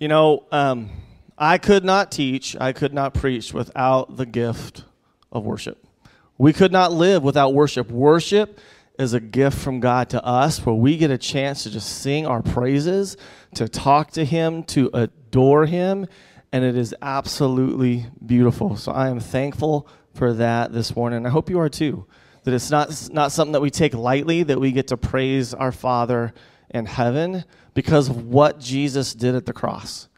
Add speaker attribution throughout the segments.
Speaker 1: You know, um, I could not teach, I could not preach without the gift of worship. We could not live without worship. Worship is a gift from God to us where we get a chance to just sing our praises, to talk to Him, to adore Him, and it is absolutely beautiful. So I am thankful for that this morning. I hope you are too. That it's not, not something that we take lightly, that we get to praise our Father in heaven because of what Jesus did at the cross.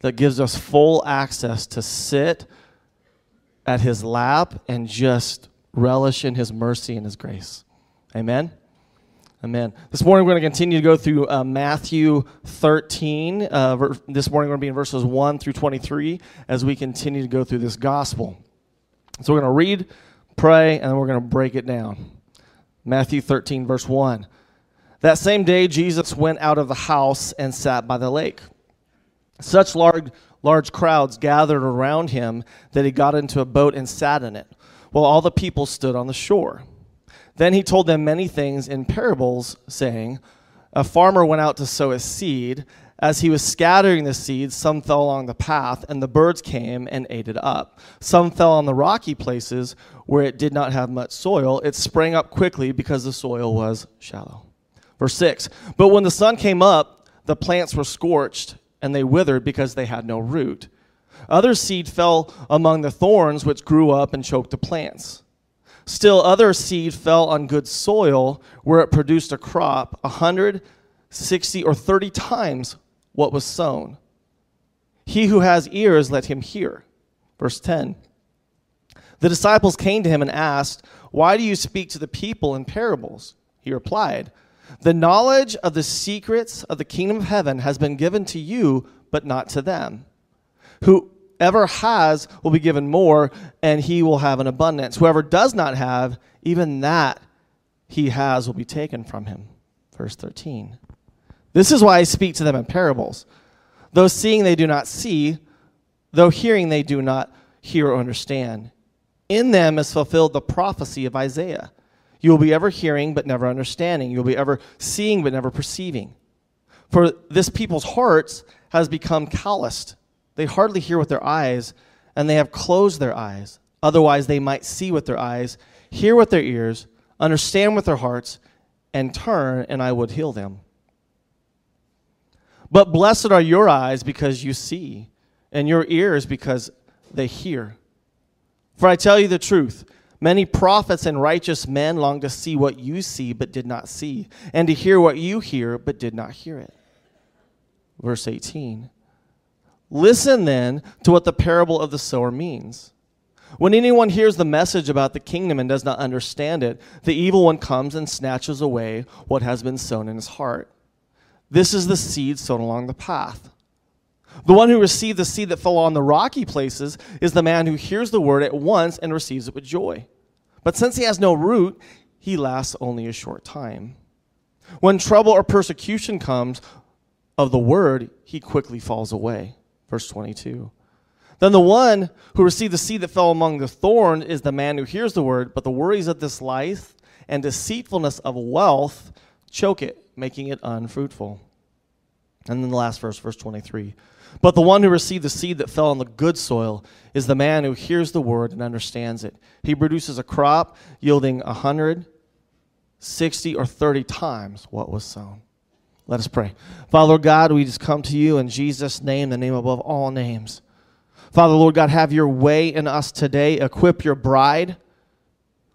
Speaker 1: That gives us full access to sit at his lap and just relish in his mercy and his grace. Amen. Amen. This morning we're going to continue to go through uh, Matthew 13. Uh, ver- this morning we're going to be in verses 1 through 23 as we continue to go through this gospel. So we're going to read, pray, and then we're going to break it down. Matthew 13, verse 1. That same day, Jesus went out of the house and sat by the lake. Such large, large crowds gathered around him that he got into a boat and sat in it, while all the people stood on the shore. Then he told them many things in parables, saying, A farmer went out to sow his seed. As he was scattering the seed, some fell along the path, and the birds came and ate it up. Some fell on the rocky places where it did not have much soil. It sprang up quickly because the soil was shallow. Verse 6 But when the sun came up, the plants were scorched, and they withered because they had no root. Other seed fell among the thorns, which grew up and choked the plants. Still, other seed fell on good soil, where it produced a crop a hundred, sixty, or thirty times what was sown. He who has ears, let him hear. Verse 10. The disciples came to him and asked, Why do you speak to the people in parables? He replied, The knowledge of the secrets of the kingdom of heaven has been given to you, but not to them. Whoever has will be given more, and he will have an abundance. Whoever does not have, even that he has will be taken from him. Verse 13. This is why I speak to them in parables. Though seeing they do not see, though hearing they do not hear or understand. In them is fulfilled the prophecy of Isaiah. You will be ever hearing, but never understanding. You will be ever seeing, but never perceiving. For this people's hearts has become calloused. They hardly hear with their eyes, and they have closed their eyes. Otherwise, they might see with their eyes, hear with their ears, understand with their hearts, and turn, and I would heal them. But blessed are your eyes because you see, and your ears because they hear. For I tell you the truth, many prophets and righteous men long to see what you see, but did not see, and to hear what you hear, but did not hear it. Verse 18. Listen then to what the parable of the sower means. When anyone hears the message about the kingdom and does not understand it, the evil one comes and snatches away what has been sown in his heart. This is the seed sown along the path. The one who received the seed that fell on the rocky places is the man who hears the word at once and receives it with joy. But since he has no root, he lasts only a short time. When trouble or persecution comes of the word, he quickly falls away. Verse 22. Then the one who received the seed that fell among the thorn is the man who hears the word, but the worries of this life and deceitfulness of wealth choke it, making it unfruitful. And then the last verse, verse 23. But the one who received the seed that fell on the good soil is the man who hears the word and understands it. He produces a crop yielding a hundred, sixty, or thirty times what was sown. Let us pray. Father, God, we just come to you in Jesus' name, the name above all names. Father, Lord God, have your way in us today. Equip your bride.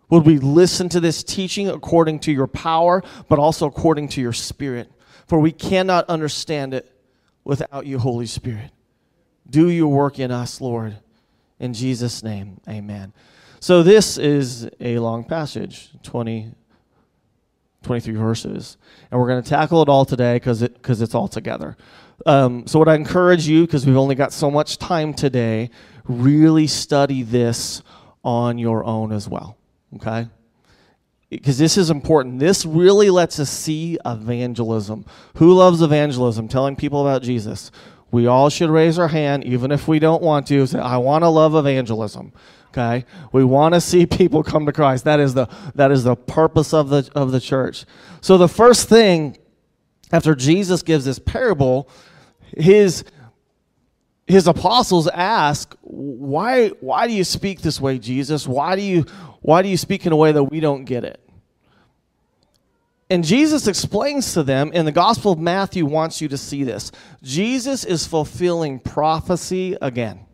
Speaker 1: Would we listen to this teaching according to your power, but also according to your spirit? For we cannot understand it without you, Holy Spirit. Do your work in us, Lord. In Jesus' name, amen. So, this is a long passage, 20, 23 verses. And we're going to tackle it all today because it, cause it's all together. Um, so, what I encourage you, because we've only got so much time today, really study this on your own as well. Okay? Because this is important. This really lets us see evangelism. Who loves evangelism? Telling people about Jesus. We all should raise our hand, even if we don't want to, say, I want to love evangelism. Okay? We want to see people come to Christ. That is the that is the purpose of the of the church. So the first thing after Jesus gives this parable, his his apostles ask, why, why do you speak this way, Jesus? Why do, you, why do you speak in a way that we don't get it? And Jesus explains to them, and the Gospel of Matthew wants you to see this. Jesus is fulfilling prophecy again.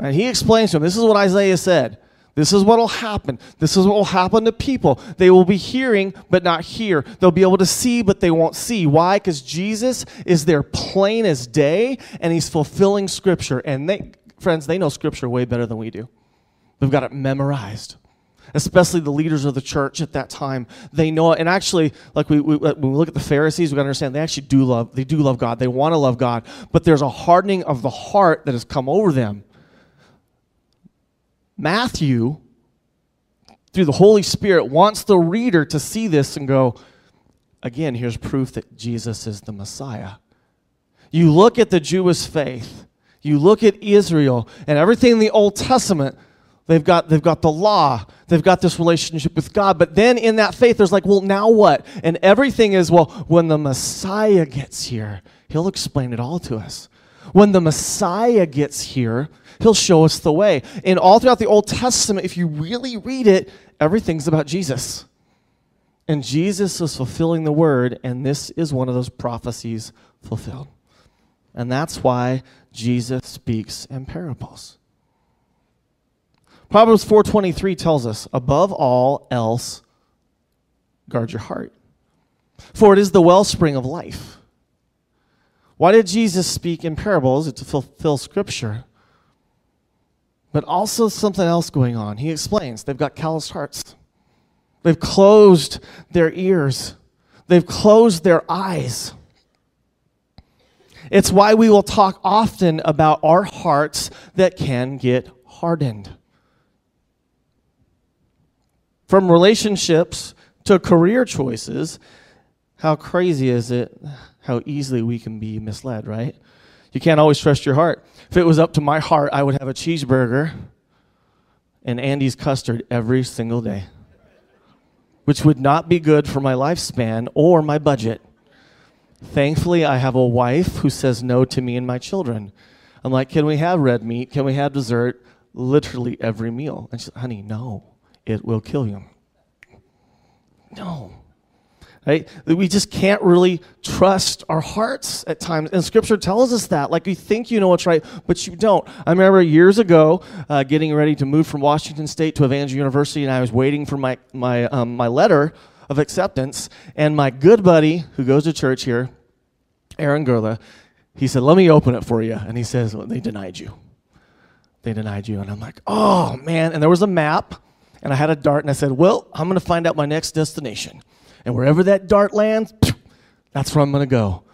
Speaker 1: And he explains to them this is what Isaiah said. This is what will happen. This is what will happen to people. They will be hearing, but not hear. They'll be able to see, but they won't see. Why? Because Jesus is there plain as day, and he's fulfilling Scripture. And they, friends, they know Scripture way better than we do. They've got it memorized. Especially the leaders of the church at that time, they know it. And actually, like we, we when we look at the Pharisees, we got to understand they actually do love. They do love God. They want to love God, but there's a hardening of the heart that has come over them Matthew, through the Holy Spirit, wants the reader to see this and go, again, here's proof that Jesus is the Messiah. You look at the Jewish faith, you look at Israel, and everything in the Old Testament. They've got, they've got the law. They've got this relationship with God. But then in that faith, there's like, well, now what? And everything is, well, when the Messiah gets here, he'll explain it all to us. When the Messiah gets here, he'll show us the way. And all throughout the Old Testament, if you really read it, everything's about Jesus. And Jesus is fulfilling the word, and this is one of those prophecies fulfilled. And that's why Jesus speaks in parables. Proverbs 4:23 tells us, "Above all else, guard your heart, for it is the wellspring of life." Why did Jesus speak in parables? It's to fulfill scripture. But also something else going on. He explains they've got calloused hearts. They've closed their ears. They've closed their eyes. It's why we will talk often about our hearts that can get hardened. From relationships to career choices, how crazy is it how easily we can be misled, right? You can't always trust your heart. If it was up to my heart, I would have a cheeseburger and Andy's custard every single day, which would not be good for my lifespan or my budget. Thankfully, I have a wife who says no to me and my children. I'm like, can we have red meat? Can we have dessert? Literally every meal. And she's, like, honey, no, it will kill you. No right? We just can't really trust our hearts at times. And scripture tells us that. Like you think you know what's right, but you don't. I remember years ago uh, getting ready to move from Washington State to Evangel University, and I was waiting for my, my, um, my letter of acceptance. And my good buddy who goes to church here, Aaron Gerla, he said, Let me open it for you. And he says, well, They denied you. They denied you. And I'm like, Oh, man. And there was a map, and I had a dart, and I said, Well, I'm going to find out my next destination. And wherever that dart lands, that's where I'm going to go.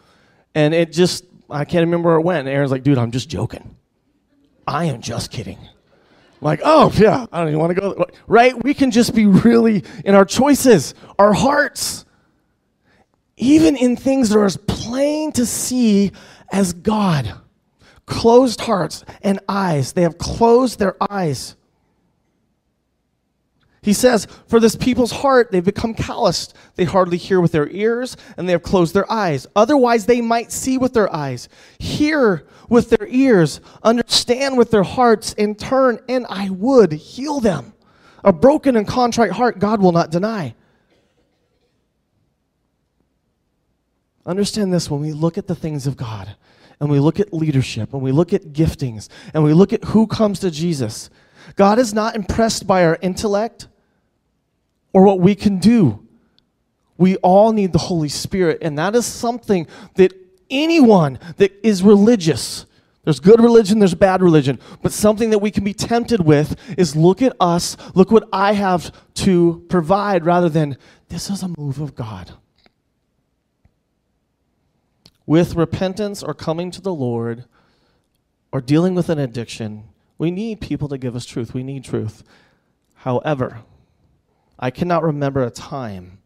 Speaker 1: And it just, I can't remember where it went. And Aaron's like, dude, I'm just joking. I am just kidding. Like, oh, yeah, I don't even want to go. Right? We can just be really in our choices, our hearts, even in things that are as plain to see as God. Closed hearts and eyes. They have closed their eyes. He says, For this people's heart, they've become calloused. They hardly hear with their ears, and they have closed their eyes. Otherwise, they might see with their eyes, hear with their ears, understand with their hearts, and turn, and I would heal them. A broken and contrite heart, God will not deny. Understand this when we look at the things of God, and we look at leadership, and we look at giftings, and we look at who comes to Jesus. God is not impressed by our intellect or what we can do. We all need the Holy Spirit, and that is something that anyone that is religious, there's good religion, there's bad religion, but something that we can be tempted with is look at us, look what I have to provide, rather than this is a move of God. With repentance or coming to the Lord or dealing with an addiction, we need people to give us truth. We need truth. However, I cannot remember a time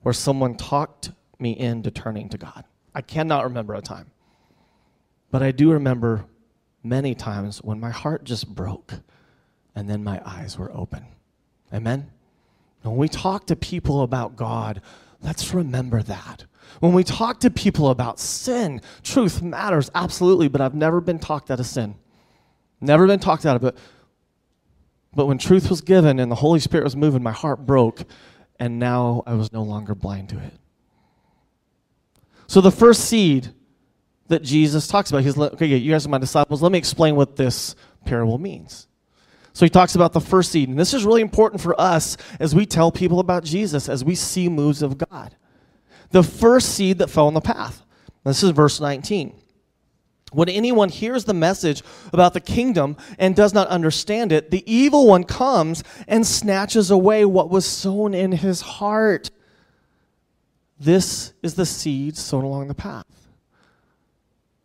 Speaker 1: where someone talked me into turning to God. I cannot remember a time. But I do remember many times when my heart just broke and then my eyes were open. Amen? When we talk to people about God, let's remember that. When we talk to people about sin, truth matters absolutely, but I've never been talked out of sin. Never been talked out of it. But when truth was given and the Holy Spirit was moving, my heart broke, and now I was no longer blind to it. So the first seed that Jesus talks about, he's like, okay, you guys are my disciples. Let me explain what this parable means. So he talks about the first seed, and this is really important for us as we tell people about Jesus, as we see moves of God. The first seed that fell on the path. This is verse 19. When anyone hears the message about the kingdom and does not understand it, the evil one comes and snatches away what was sown in his heart. This is the seed sown along the path.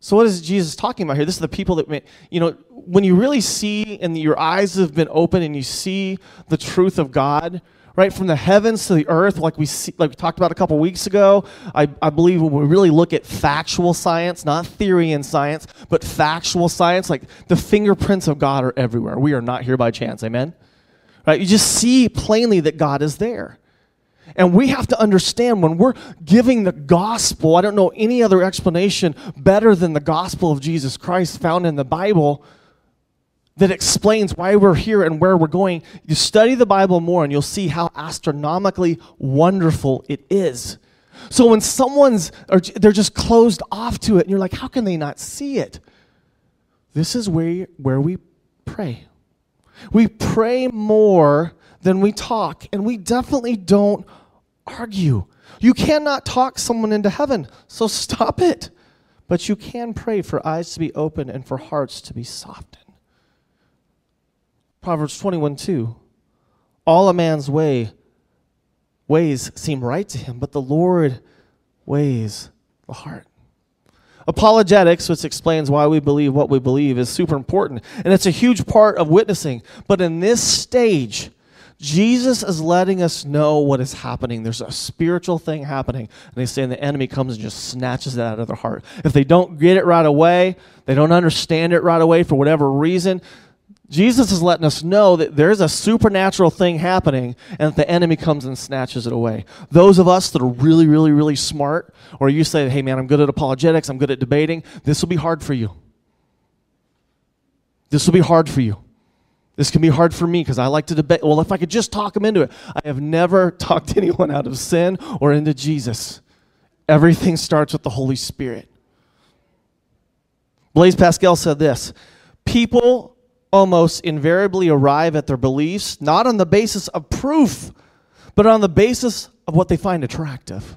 Speaker 1: So, what is Jesus talking about here? This is the people that, you know, when you really see and your eyes have been open and you see the truth of God, right from the heavens to the earth like we see, like we talked about a couple weeks ago. I, I believe when we really look at factual science not theory and science but factual science like the fingerprints of god are everywhere. We are not here by chance. Amen? Right? You just see plainly that god is there. And we have to understand when we're giving the gospel i don't know any other explanation better than the gospel of jesus christ found in the bible that explains why we're here and where we're going. You study the Bible more and you'll see how astronomically wonderful it is. So when someone's, or they're just closed off to it, and you're like, how can they not see it? This is where, where we pray. We pray more than we talk, and we definitely don't argue. You cannot talk someone into heaven, so stop it. But you can pray for eyes to be open and for hearts to be softened. Proverbs 21 2. All a man's way ways seem right to him, but the Lord weighs the heart. Apologetics, which explains why we believe what we believe, is super important. And it's a huge part of witnessing. But in this stage, Jesus is letting us know what is happening. There's a spiritual thing happening. And they say the enemy comes and just snatches it out of their heart. If they don't get it right away, they don't understand it right away for whatever reason, Jesus is letting us know that there's a supernatural thing happening and that the enemy comes and snatches it away. Those of us that are really, really, really smart, or you say, hey man, I'm good at apologetics, I'm good at debating, this will be hard for you. This will be hard for you. This can be hard for me because I like to debate. Well, if I could just talk them into it. I have never talked anyone out of sin or into Jesus. Everything starts with the Holy Spirit. Blaise Pascal said this People almost invariably arrive at their beliefs not on the basis of proof, but on the basis of what they find attractive,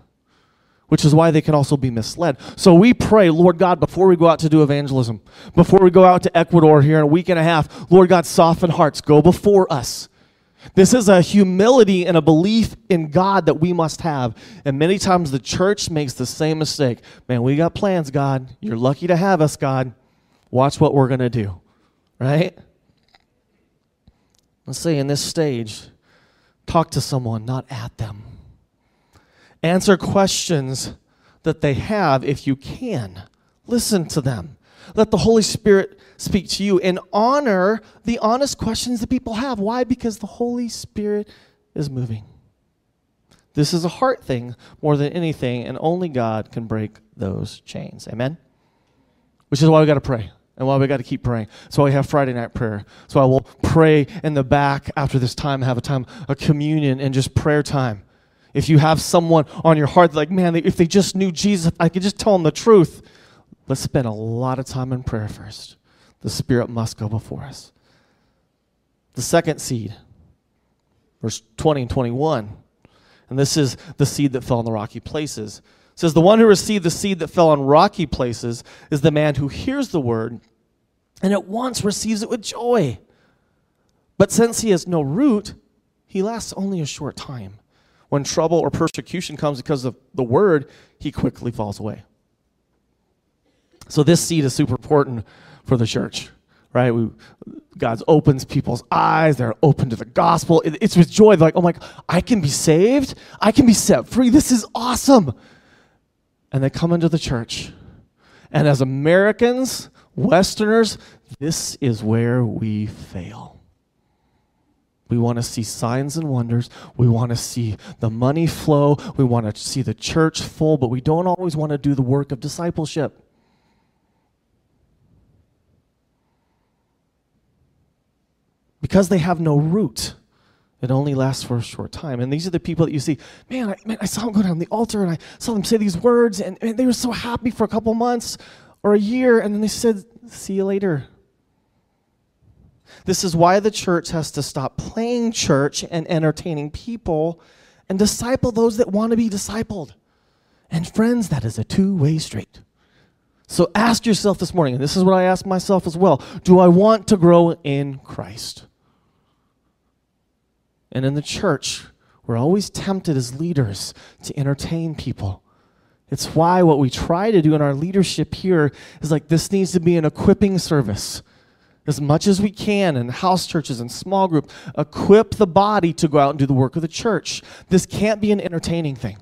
Speaker 1: which is why they can also be misled. So we pray, Lord God, before we go out to do evangelism, before we go out to Ecuador here in a week and a half, Lord God, soften hearts, go before us. This is a humility and a belief in God that we must have. And many times the church makes the same mistake. Man, we got plans, God. You're lucky to have us, God. Watch what we're going to do right? Let's say in this stage, talk to someone, not at them. Answer questions that they have if you can. Listen to them. Let the Holy Spirit speak to you and honor the honest questions that people have. Why? Because the Holy Spirit is moving. This is a heart thing more than anything, and only God can break those chains. Amen? Which is why we got to pray. And why we got to keep praying. So we have Friday night prayer. So I will pray in the back after this time, have a time, a communion, and just prayer time. If you have someone on your heart, like, man, if they just knew Jesus, I could just tell them the truth. Let's spend a lot of time in prayer first. The Spirit must go before us. The second seed, verse 20 and 21. And this is the seed that fell in the rocky places It says, The one who received the seed that fell on rocky places is the man who hears the word and at once receives it with joy. But since he has no root, he lasts only a short time. When trouble or persecution comes because of the word, he quickly falls away. So this seed is super important for the church, right? We, God opens people's eyes; they're open to the gospel. It, it's with joy, they're like, "Oh my, I can be saved! I can be set free! This is awesome!" and they come into the church. And as Americans, Westerners, this is where we fail. We want to see signs and wonders. We want to see the money flow. We want to see the church full, but we don't always want to do the work of discipleship. Because they have no root, it only lasts for a short time. And these are the people that you see, man, I, man, I saw them go down the altar and I saw them say these words, and, and they were so happy for a couple months or a year, and then they said, see you later. This is why the church has to stop playing church and entertaining people and disciple those that want to be discipled. And friends, that is a two way street. So ask yourself this morning, and this is what I ask myself as well do I want to grow in Christ? And in the church, we're always tempted as leaders to entertain people. It's why what we try to do in our leadership here is like this needs to be an equipping service. As much as we can in house churches and small group, equip the body to go out and do the work of the church. This can't be an entertaining thing.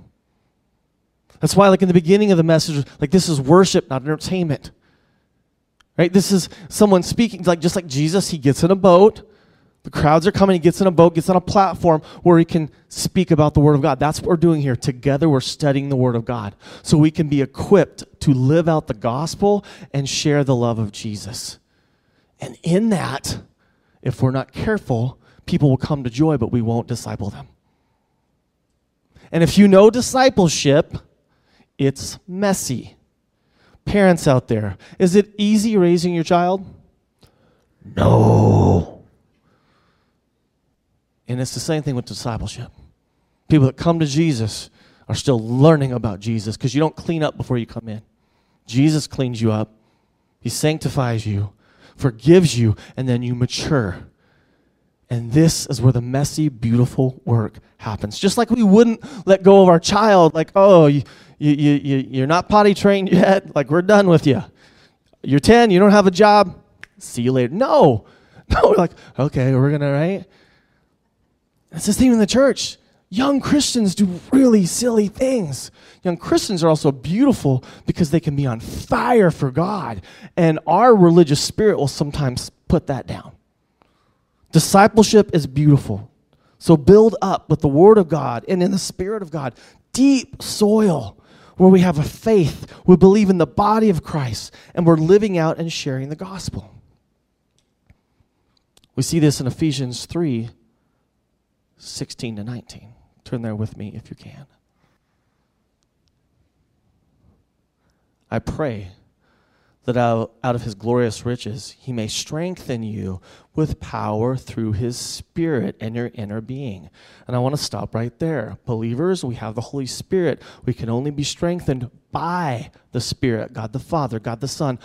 Speaker 1: That's why, like in the beginning of the message, like this is worship, not entertainment. Right? This is someone speaking, like just like Jesus, he gets in a boat the crowds are coming. He gets in a boat, gets on a platform where he can speak about the Word of God. That's what we're doing here. Together, we're studying the Word of God so we can be equipped to live out the gospel and share the love of Jesus. And in that, if we're not careful, people will come to joy, but we won't disciple them. And if you know discipleship, it's messy. Parents out there, is it easy raising your child? No. And it's the same thing with discipleship. People that come to Jesus are still learning about Jesus because you don't clean up before you come in. Jesus cleans you up, He sanctifies you, forgives you, and then you mature. And this is where the messy, beautiful work happens. Just like we wouldn't let go of our child, like, oh, you, you, you, you're not potty trained yet, like, we're done with you. You're 10, you don't have a job, see you later. No, no, we're like, okay, we're to, right? It's the same in the church. Young Christians do really silly things. Young Christians are also beautiful because they can be on fire for God. And our religious spirit will sometimes put that down. Discipleship is beautiful. So build up with the Word of God and in the Spirit of God, deep soil where we have a faith, we believe in the body of Christ, and we're living out and sharing the gospel. We see this in Ephesians 3 16 to 19. Turn there with me if you can. I pray that out, of his glorious riches he may strengthen you with power through his spirit and your inner being. And I want to stop right there. Believers, we have the Holy Spirit. We can only be strengthened by the Spirit God the Father, God the Son,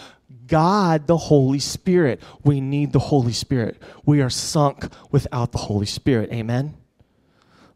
Speaker 1: God the Holy Spirit. We need the Holy Spirit. We are sunk without the Holy Spirit. Amen.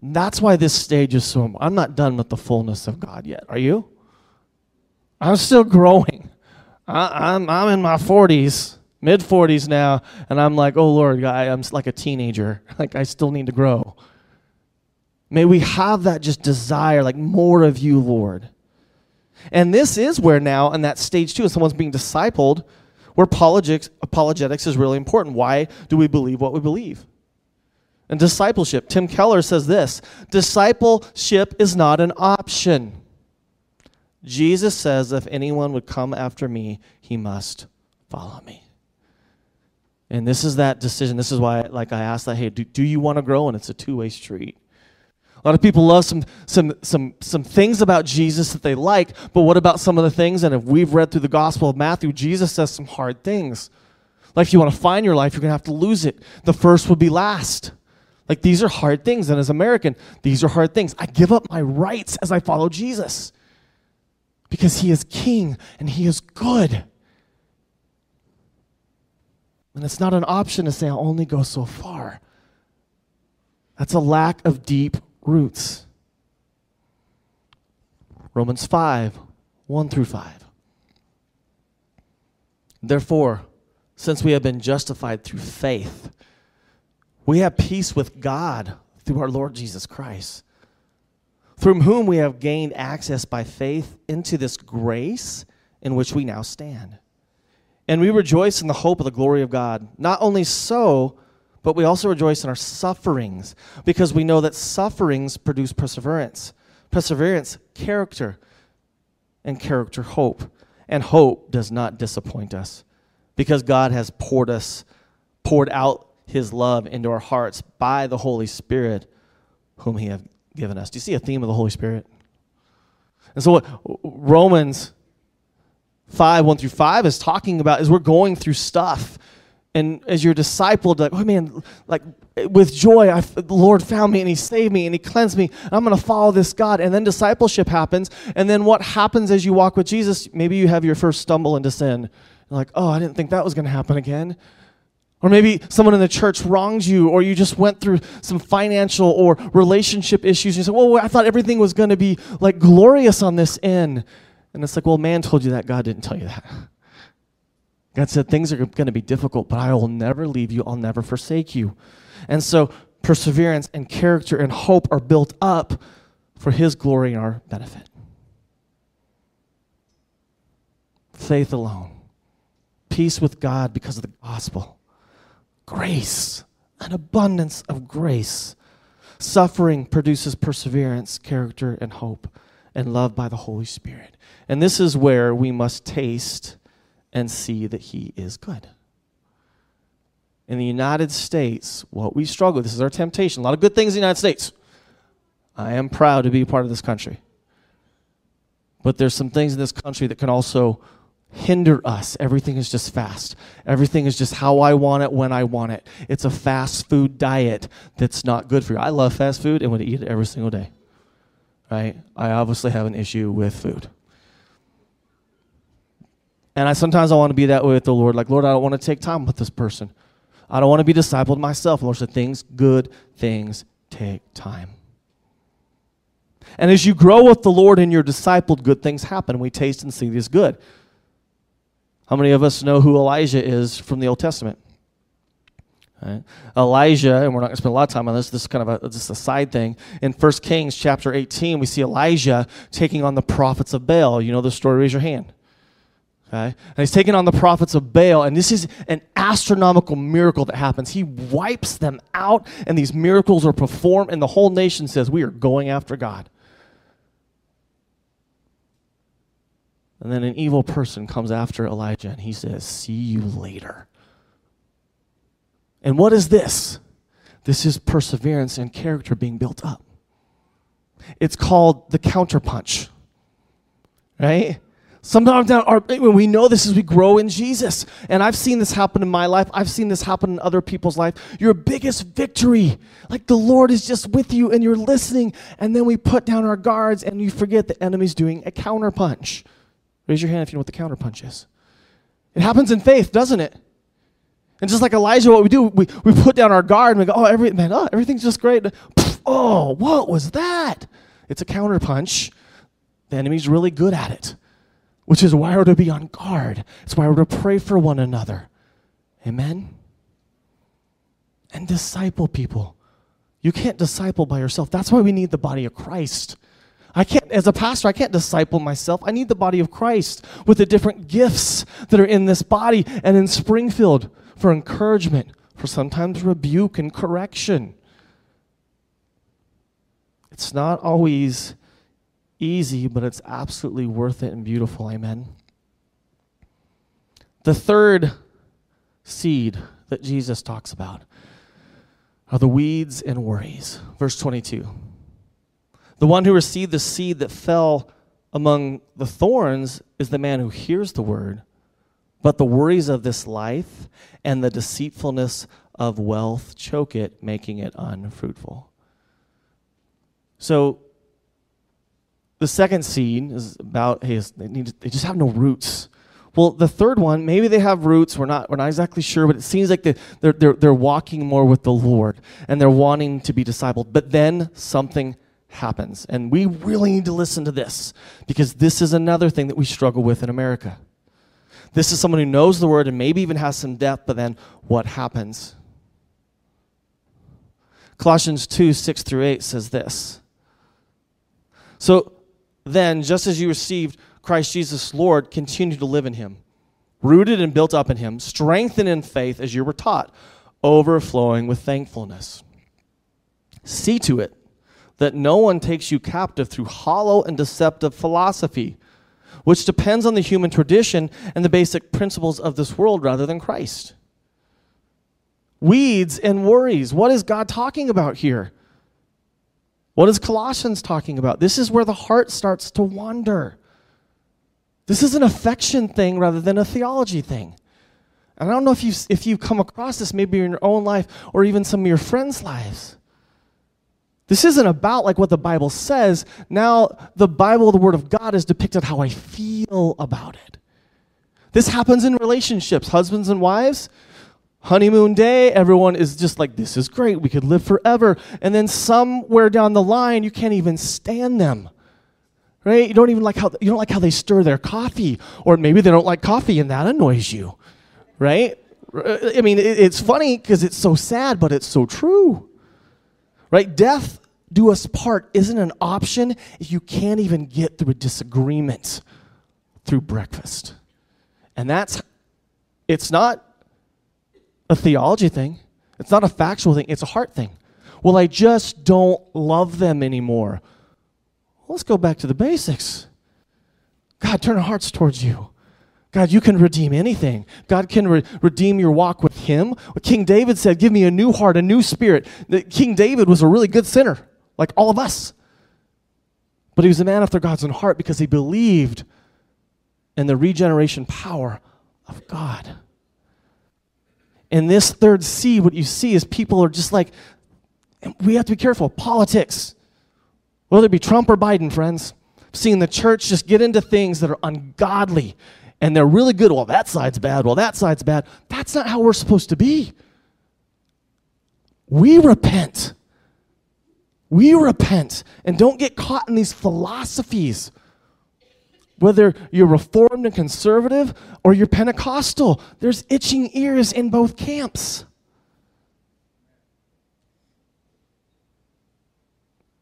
Speaker 1: That's why this stage is so. I'm not done with the fullness of God yet. Are you? I'm still growing. I, am I'm, I'm in my 40s, mid 40s now, and I'm like, oh Lord, I, I'm like a teenager. Like I still need to grow. May we have that just desire, like more of you, Lord. And this is where now, in that stage two, if someone's being discipled, where apologetics, apologetics is really important. Why do we believe what we believe? And discipleship, Tim Keller says this discipleship is not an option. Jesus says, if anyone would come after me, he must follow me. And this is that decision. This is why, like I asked that, hey, do, do you want to grow? And it's a two-way street. A lot of people love some, some, some, some things about Jesus that they like, but what about some of the things? And if we've read through the Gospel of Matthew, Jesus says some hard things. Like if you want to find your life, you're going to have to lose it. The first would be last. Like these are hard things. And as American, these are hard things. I give up my rights as I follow Jesus because he is king and he is good. And it's not an option to say, I'll only go so far. That's a lack of deep roots. Romans 5 1 through 5. Therefore, since we have been justified through faith, we have peace with God through our Lord Jesus Christ, through whom we have gained access by faith into this grace in which we now stand. And we rejoice in the hope of the glory of God. Not only so, but we also rejoice in our sufferings because we know that sufferings produce perseverance. Perseverance, character, and character, hope. And hope does not disappoint us because God has poured us, poured out his love into our hearts by the Holy Spirit, whom he has given us. Do you see a theme of the Holy Spirit? And so, what Romans 5 1 through 5 is talking about is we're going through stuff. And as you're discipled, like, oh man, like with joy, I, the Lord found me and He saved me and He cleansed me. I'm going to follow this God. And then discipleship happens. And then what happens as you walk with Jesus? Maybe you have your first stumble into sin. You're like, oh, I didn't think that was going to happen again. Or maybe someone in the church wronged you, or you just went through some financial or relationship issues. And you say, well, I thought everything was going to be like glorious on this end. And it's like, well, man told you that. God didn't tell you that. God said things are going to be difficult, but I will never leave you. I'll never forsake you. And so perseverance and character and hope are built up for his glory and our benefit. Faith alone. Peace with God because of the gospel grace, an abundance of grace. Suffering produces perseverance, character, and hope, and love by the Holy Spirit. And this is where we must taste and see that He is good. In the United States, what we struggle with, this is our temptation. A lot of good things in the United States. I am proud to be part of this country. But there's some things in this country that can also hinder us. Everything is just fast. Everything is just how I want it when I want it. It's a fast food diet that's not good for you. I love fast food and would eat it every single day. Right? I obviously have an issue with food. And I sometimes I want to be that way with the Lord. Like, Lord, I don't want to take time with this person. I don't want to be discipled myself. Lord said, things, good things take time. And as you grow with the Lord and you're discipled, good things happen. We taste and see this good. How many of us know who Elijah is from the Old Testament? Right? Elijah, and we're not going to spend a lot of time on this. This is kind of a, just a side thing. In 1 Kings chapter 18, we see Elijah taking on the prophets of Baal. You know the story? Raise your hand. Okay? And he's taking on the prophets of Baal, and this is an astronomical miracle that happens. He wipes them out, and these miracles are performed, and the whole nation says, We are going after God. And then an evil person comes after Elijah and he says, See you later. And what is this? This is perseverance and character being built up. It's called the counterpunch, right? Sometimes our, when we know this as we grow in Jesus, and I've seen this happen in my life, I've seen this happen in other people's life. Your biggest victory, like the Lord is just with you and you're listening, and then we put down our guards and you forget the enemy's doing a counterpunch. Raise your hand if you know what the counterpunch is. It happens in faith, doesn't it? And just like Elijah, what we do, we, we put down our guard and we go, oh, every, man, oh, everything's just great. oh, what was that? It's a counterpunch. The enemy's really good at it, which is why we're to be on guard. It's why we're to pray for one another. Amen? And disciple people. You can't disciple by yourself. That's why we need the body of Christ. I can't, as a pastor, I can't disciple myself. I need the body of Christ with the different gifts that are in this body and in Springfield for encouragement, for sometimes rebuke and correction. It's not always easy, but it's absolutely worth it and beautiful. Amen. The third seed that Jesus talks about are the weeds and worries. Verse 22. The one who received the seed that fell among the thorns is the man who hears the word, but the worries of this life and the deceitfulness of wealth choke it, making it unfruitful. So, the second seed is about hey, they, need, they just have no roots. Well, the third one, maybe they have roots. We're not, we're not exactly sure, but it seems like they're, they're, they're walking more with the Lord and they're wanting to be discipled. But then something happens. And we really need to listen to this because this is another thing that we struggle with in America. This is someone who knows the word and maybe even has some depth, but then what happens? Colossians 2 6 through 8 says this. So then, just as you received Christ Jesus Lord, continue to live in him, rooted and built up in him, strengthened in faith as you were taught, overflowing with thankfulness. See to it that no one takes you captive through hollow and deceptive philosophy, which depends on the human tradition and the basic principles of this world rather than Christ. Weeds and worries. What is God talking about here? What is Colossians talking about? This is where the heart starts to wander. This is an affection thing rather than a theology thing. And I don't know if you've, if you've come across this maybe in your own life or even some of your friends' lives. This isn't about like what the Bible says. Now, the Bible, the Word of God, is depicted how I feel about it. This happens in relationships, husbands and wives honeymoon day, everyone is just like, this is great, we could live forever. And then somewhere down the line, you can't even stand them. Right? You don't even like how you don't like how they stir their coffee, or maybe they don't like coffee and that annoys you. Right? I mean, it's funny because it's so sad, but it's so true. Right? Death do us part isn't an option if you can't even get through a disagreement through breakfast. And that's it's not a theology thing. It's not a factual thing, it's a heart thing. Well, I just don't love them anymore. Let's go back to the basics. God, turn our hearts towards you. God, you can redeem anything. God can re- redeem your walk with Him. King David said, Give me a new heart, a new spirit. King David was a really good sinner, like all of us. But he was a man after God's own heart because he believed in the regeneration power of God. In this third C, what you see is people are just like, we have to be careful. Politics, whether it be Trump or Biden, friends, seeing the church just get into things that are ungodly and they're really good. Well, that side's bad. Well, that side's bad. That's not how we're supposed to be. We repent. We repent and don't get caught in these philosophies whether you're Reformed and conservative or you're Pentecostal, there's itching ears in both camps.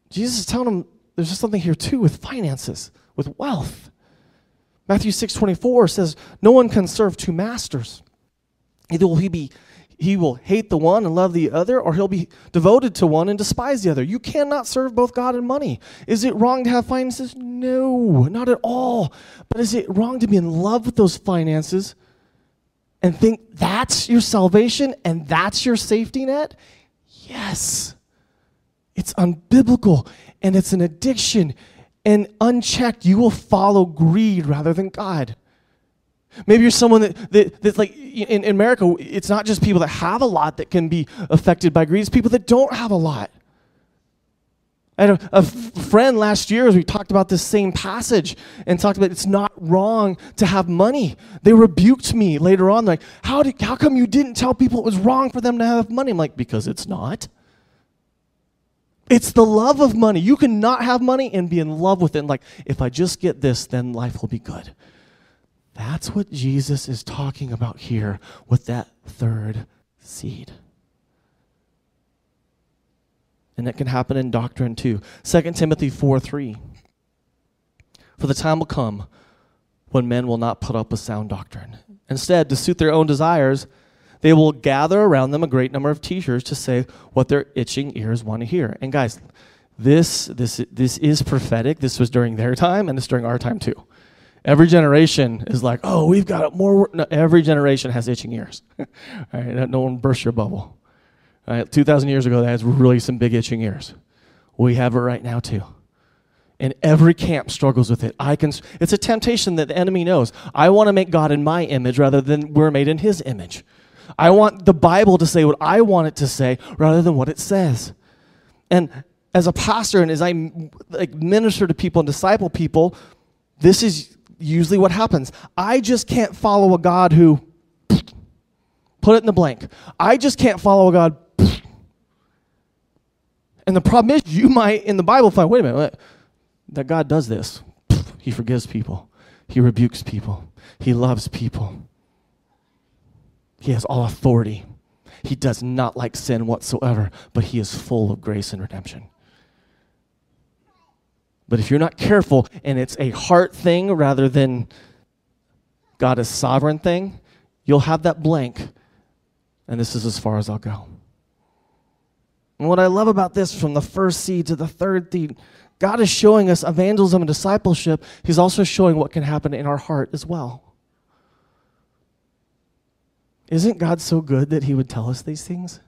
Speaker 1: Jesus is telling them there's just something here too with finances, with wealth. Matthew 6 24 says, No one can serve two masters. Either will he be he will hate the one and love the other, or he'll be devoted to one and despise the other. You cannot serve both God and money. Is it wrong to have finances? No, not at all. But is it wrong to be in love with those finances and think that's your salvation and that's your safety net? Yes. It's unbiblical and it's an addiction. And unchecked, you will follow greed rather than God. Maybe you're someone that, that that's like in, in America, it's not just people that have a lot that can be affected by greed, it's people that don't have a lot. I had a, a friend last year as we talked about this same passage and talked about it's not wrong to have money. They rebuked me later on, like, how, did, how come you didn't tell people it was wrong for them to have money? I'm like, because it's not. It's the love of money. You can not have money and be in love with it. Like, if I just get this, then life will be good. That's what Jesus is talking about here with that third seed. And it can happen in doctrine too. 2 Timothy 4 3. For the time will come when men will not put up with sound doctrine. Instead, to suit their own desires, they will gather around them a great number of teachers to say what their itching ears want to hear. And guys, this, this, this is prophetic. This was during their time, and it's during our time too. Every generation is like, oh, we've got more. No, every generation has itching ears. All right, no one burst your bubble. All right, 2,000 years ago, that has really some big itching ears. We have it right now, too. And every camp struggles with it. I can, it's a temptation that the enemy knows. I want to make God in my image rather than we're made in his image. I want the Bible to say what I want it to say rather than what it says. And as a pastor and as I like minister to people and disciple people, this is usually what happens. I just can't follow a God who put it in the blank. I just can't follow a God. And the problem is, you might in the Bible find, wait a minute, that God does this. He forgives people, He rebukes people, He loves people. He has all authority. He does not like sin whatsoever, but He is full of grace and redemption. But if you're not careful and it's a heart thing rather than God is sovereign thing, you'll have that blank. And this is as far as I'll go. And what I love about this from the first seed to the third seed, God is showing us evangelism and discipleship. He's also showing what can happen in our heart as well. Isn't God so good that He would tell us these things?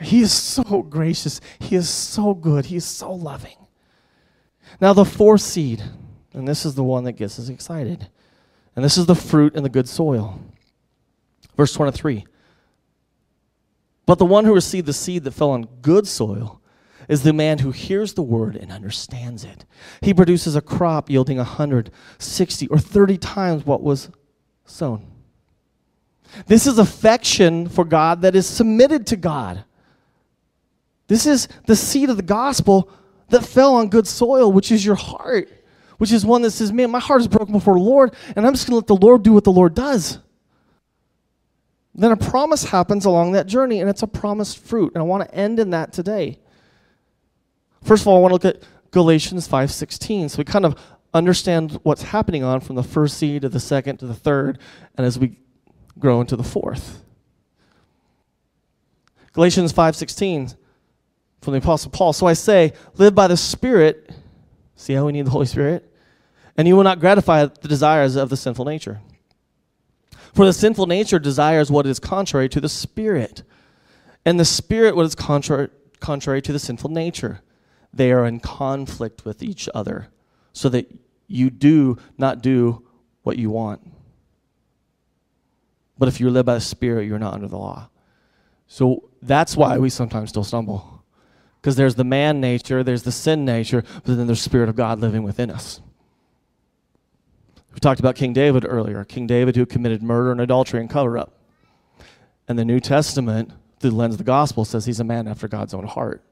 Speaker 1: He is so gracious. He is so good. He is so loving. Now, the fourth seed, and this is the one that gets us excited, and this is the fruit in the good soil. Verse 23. But the one who received the seed that fell on good soil is the man who hears the word and understands it. He produces a crop yielding a hundred, sixty, or 30 times what was sown. This is affection for God that is submitted to God. This is the seed of the gospel that fell on good soil, which is your heart, which is one that says, Man, my heart is broken before the Lord, and I'm just going to let the Lord do what the Lord does. Then a promise happens along that journey, and it's a promised fruit. And I want to end in that today. First of all, I want to look at Galatians 5:16. So we kind of understand what's happening on from the first seed to the second to the third, and as we grow into the fourth. Galatians 5:16 from the Apostle Paul. So I say, live by the Spirit. See how we need the Holy Spirit? And you will not gratify the desires of the sinful nature. For the sinful nature desires what is contrary to the Spirit, and the Spirit what is contrary, contrary to the sinful nature. They are in conflict with each other, so that you do not do what you want. But if you live by the Spirit, you're not under the law. So that's why we sometimes still stumble. Because there's the man nature, there's the sin nature, but then there's the Spirit of God living within us. We talked about King David earlier. King David who committed murder and adultery and cover up. And the New Testament, through the lens of the gospel, says he's a man after God's own heart.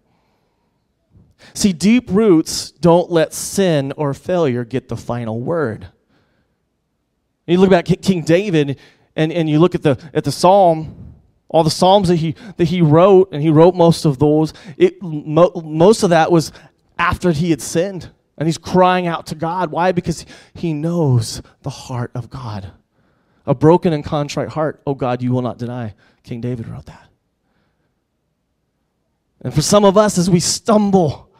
Speaker 1: See, deep roots don't let sin or failure get the final word. You look back at King David and, and you look at the, at the psalm, all the psalms that he that he wrote and he wrote most of those it, mo- most of that was after he had sinned and he's crying out to god. Why? Because he knows the heart of god. A broken and contrite heart oh god you will not deny. King david wrote that. And for some of us as we stumble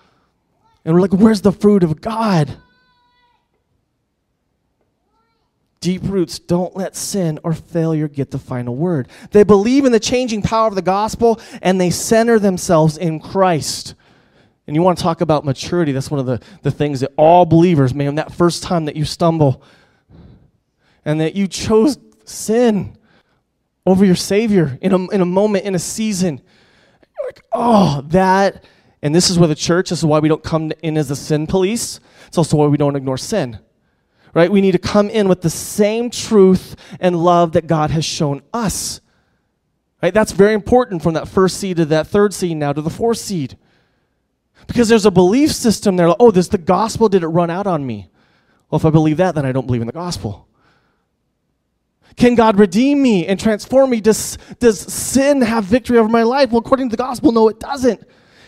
Speaker 1: and we're like where's the fruit of god Deep roots don't let sin or failure get the final word. They believe in the changing power of the gospel and they center themselves in Christ. And you want to talk about maturity, that's one of the, the things that all believers, man, that first time that you stumble and that you chose sin over your Savior in a, in a moment, in a season, like, oh, that. And this is where the church, this is why we don't come in as a sin police. It's also why we don't ignore sin right? We need to come in with the same truth and love that God has shown us. Right? That's very important from that first seed to that third seed now to the fourth seed. Because there's a belief system there, like, oh, this the gospel did it run out on me. Well, if I believe that, then I don't believe in the gospel. Can God redeem me and transform me? Does, does sin have victory over my life? Well, according to the gospel, no, it doesn't.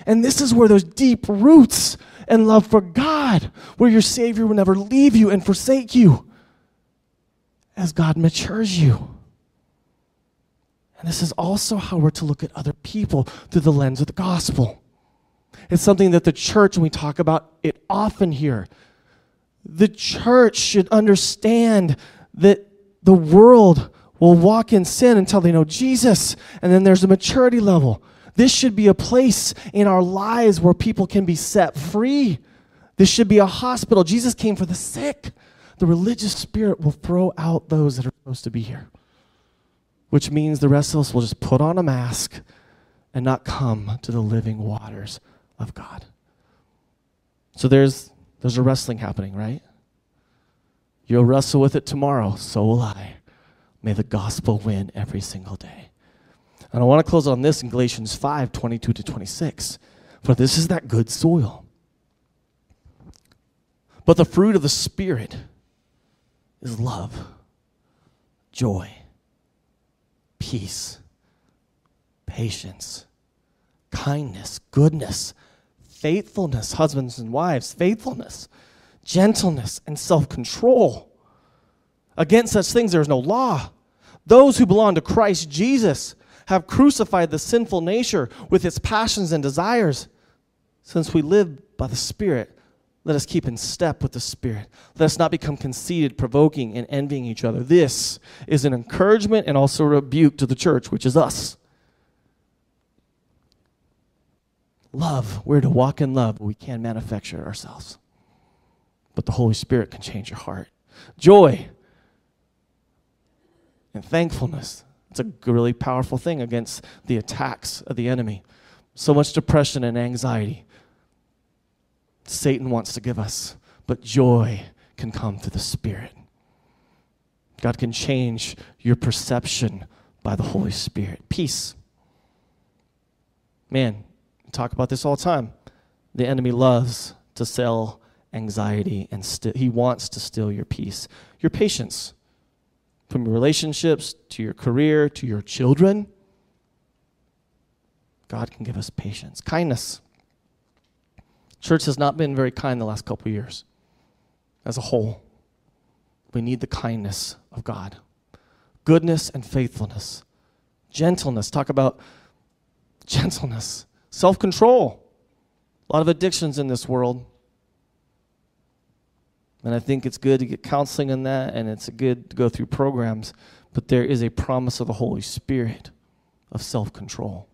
Speaker 1: And this is where those deep roots and love for God, where your Savior will never leave you and forsake you as God matures you. And this is also how we're to look at other people through the lens of the gospel. It's something that the church, when we talk about it often here, the church should understand that the world will walk in sin until they know Jesus, and then there's a maturity level. This should be a place in our lives where people can be set free. This should be a hospital. Jesus came for the sick. The religious spirit will throw out those that are supposed to be here, which means the rest of us will just put on a mask and not come to the living waters of God. So there's there's a wrestling happening, right? You'll wrestle with it tomorrow, so will I. May the gospel win every single day. And I want to close on this in Galatians 5 22 to 26. For this is that good soil. But the fruit of the Spirit is love, joy, peace, patience, kindness, goodness, faithfulness, husbands and wives, faithfulness, gentleness, and self control. Against such things there is no law. Those who belong to Christ Jesus have crucified the sinful nature with its passions and desires. Since we live by the Spirit, let us keep in step with the Spirit. Let us not become conceited, provoking, and envying each other. This is an encouragement and also a rebuke to the church, which is us. Love, we're to walk in love, but we can't manufacture it ourselves. But the Holy Spirit can change your heart. Joy and thankfulness. It's a really powerful thing against the attacks of the enemy. So much depression and anxiety. Satan wants to give us, but joy can come through the Spirit. God can change your perception by the Holy Spirit. Peace. Man, talk about this all the time. The enemy loves to sell anxiety and he wants to steal your peace, your patience, from your relationships to your career to your children. God can give us patience, kindness. Church has not been very kind the last couple years as a whole. We need the kindness of God, goodness and faithfulness, gentleness. Talk about gentleness, self control. A lot of addictions in this world. And I think it's good to get counseling in that, and it's good to go through programs. But there is a promise of the Holy Spirit of self control.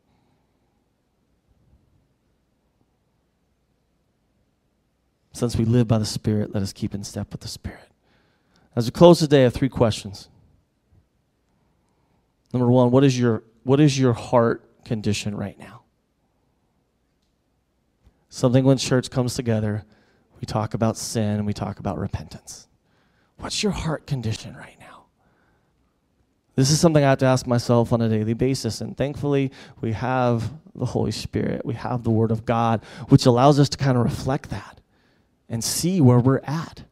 Speaker 1: Since we live by the Spirit, let us keep in step with the Spirit. As we close today, I have three questions. Number one, what is your, what is your heart condition right now? Something when church comes together, we talk about sin and we talk about repentance. What's your heart condition right now? This is something I have to ask myself on a daily basis. And thankfully, we have the Holy Spirit, we have the Word of God, which allows us to kind of reflect that and see where we're at.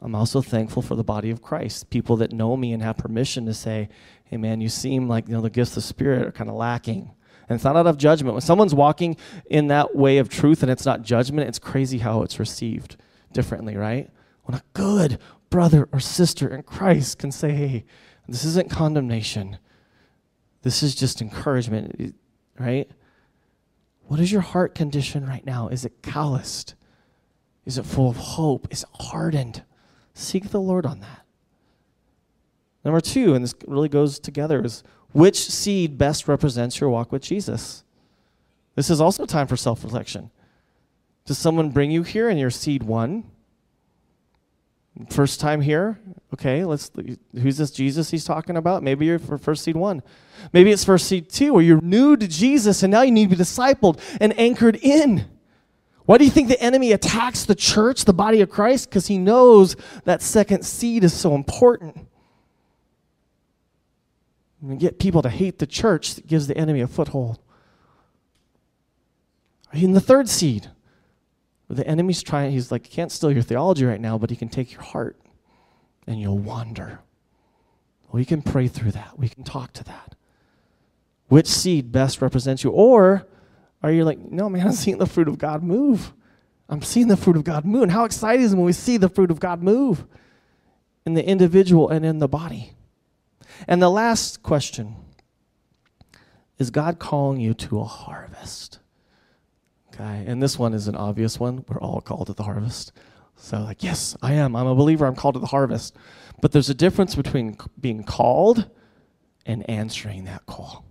Speaker 1: I'm also thankful for the body of Christ, people that know me and have permission to say, hey, man, you seem like you know, the gifts of the Spirit are kind of lacking. And it's not out of judgment. When someone's walking in that way of truth and it's not judgment, it's crazy how it's received differently, right? When a good brother or sister in Christ can say, hey, this isn't condemnation, this is just encouragement, right? What is your heart condition right now? Is it calloused? Is it full of hope? Is it hardened? Seek the Lord on that. Number two, and this really goes together, is which seed best represents your walk with Jesus? This is also time for self reflection. Does someone bring you here and you're seed one? First time here? Okay, let's. Who's this Jesus he's talking about? Maybe you're for first seed one. Maybe it's first seed two, where you're new to Jesus and now you need to be discipled and anchored in. Why do you think the enemy attacks the church, the body of Christ? Because he knows that second seed is so important. And get people to hate the church that gives the enemy a foothold. In the third seed? The enemy's trying, he's like, can't steal your theology right now, but he can take your heart and you'll wander. We can pray through that. We can talk to that. Which seed best represents you? Or are you like, no, man, I'm seeing the fruit of God move. I'm seeing the fruit of God move. And how exciting is it when we see the fruit of God move in the individual and in the body? And the last question is God calling you to a harvest? Okay, and this one is an obvious one. We're all called to the harvest. So, like, yes, I am. I'm a believer. I'm called to the harvest. But there's a difference between being called and answering that call.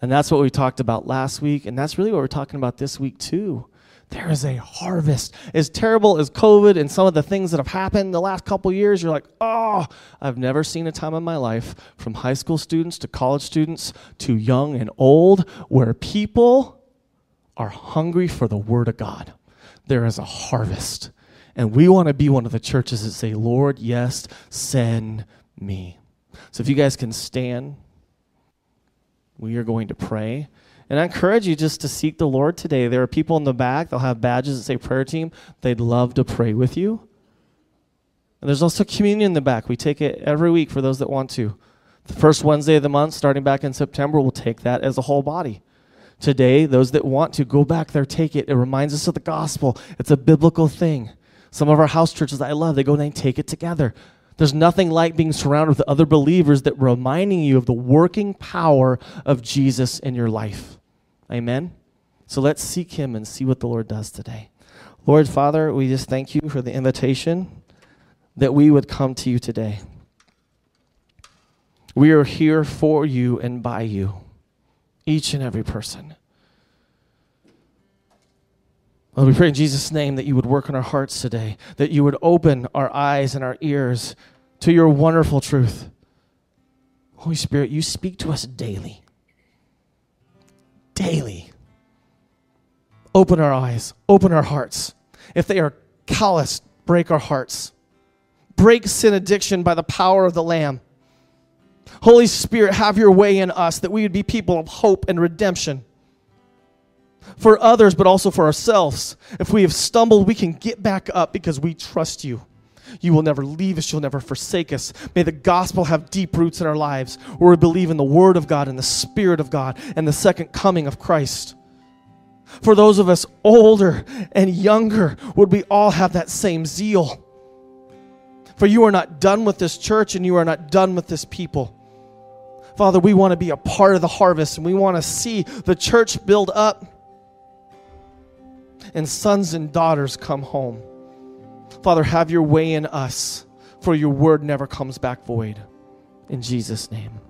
Speaker 1: And that's what we talked about last week. And that's really what we're talking about this week, too. There is a harvest. As terrible as COVID and some of the things that have happened the last couple years, you're like, oh, I've never seen a time in my life, from high school students to college students to young and old, where people are hungry for the Word of God. There is a harvest. And we want to be one of the churches that say, Lord, yes, send me. So if you guys can stand, we are going to pray. And I encourage you just to seek the Lord today. There are people in the back, they'll have badges that say prayer team. They'd love to pray with you. And there's also communion in the back. We take it every week for those that want to. The first Wednesday of the month, starting back in September, we'll take that as a whole body. Today, those that want to go back there, take it. It reminds us of the gospel. It's a biblical thing. Some of our house churches I love, they go and take it together. There's nothing like being surrounded with other believers that reminding you of the working power of Jesus in your life. Amen. So let's seek him and see what the Lord does today. Lord Father, we just thank you for the invitation that we would come to you today. We are here for you and by you, each and every person. Lord, we pray in Jesus' name that you would work in our hearts today, that you would open our eyes and our ears to your wonderful truth. Holy Spirit, you speak to us daily. Daily. Open our eyes, open our hearts. If they are calloused, break our hearts. Break sin addiction by the power of the Lamb. Holy Spirit, have your way in us that we would be people of hope and redemption for others, but also for ourselves. If we have stumbled, we can get back up because we trust you. You will never leave us, you'll never forsake us. May the gospel have deep roots in our lives where we believe in the Word of God and the Spirit of God and the second coming of Christ. For those of us older and younger, would we all have that same zeal? For you are not done with this church and you are not done with this people. Father, we want to be a part of the harvest and we want to see the church build up and sons and daughters come home. Father, have your way in us, for your word never comes back void. In Jesus' name.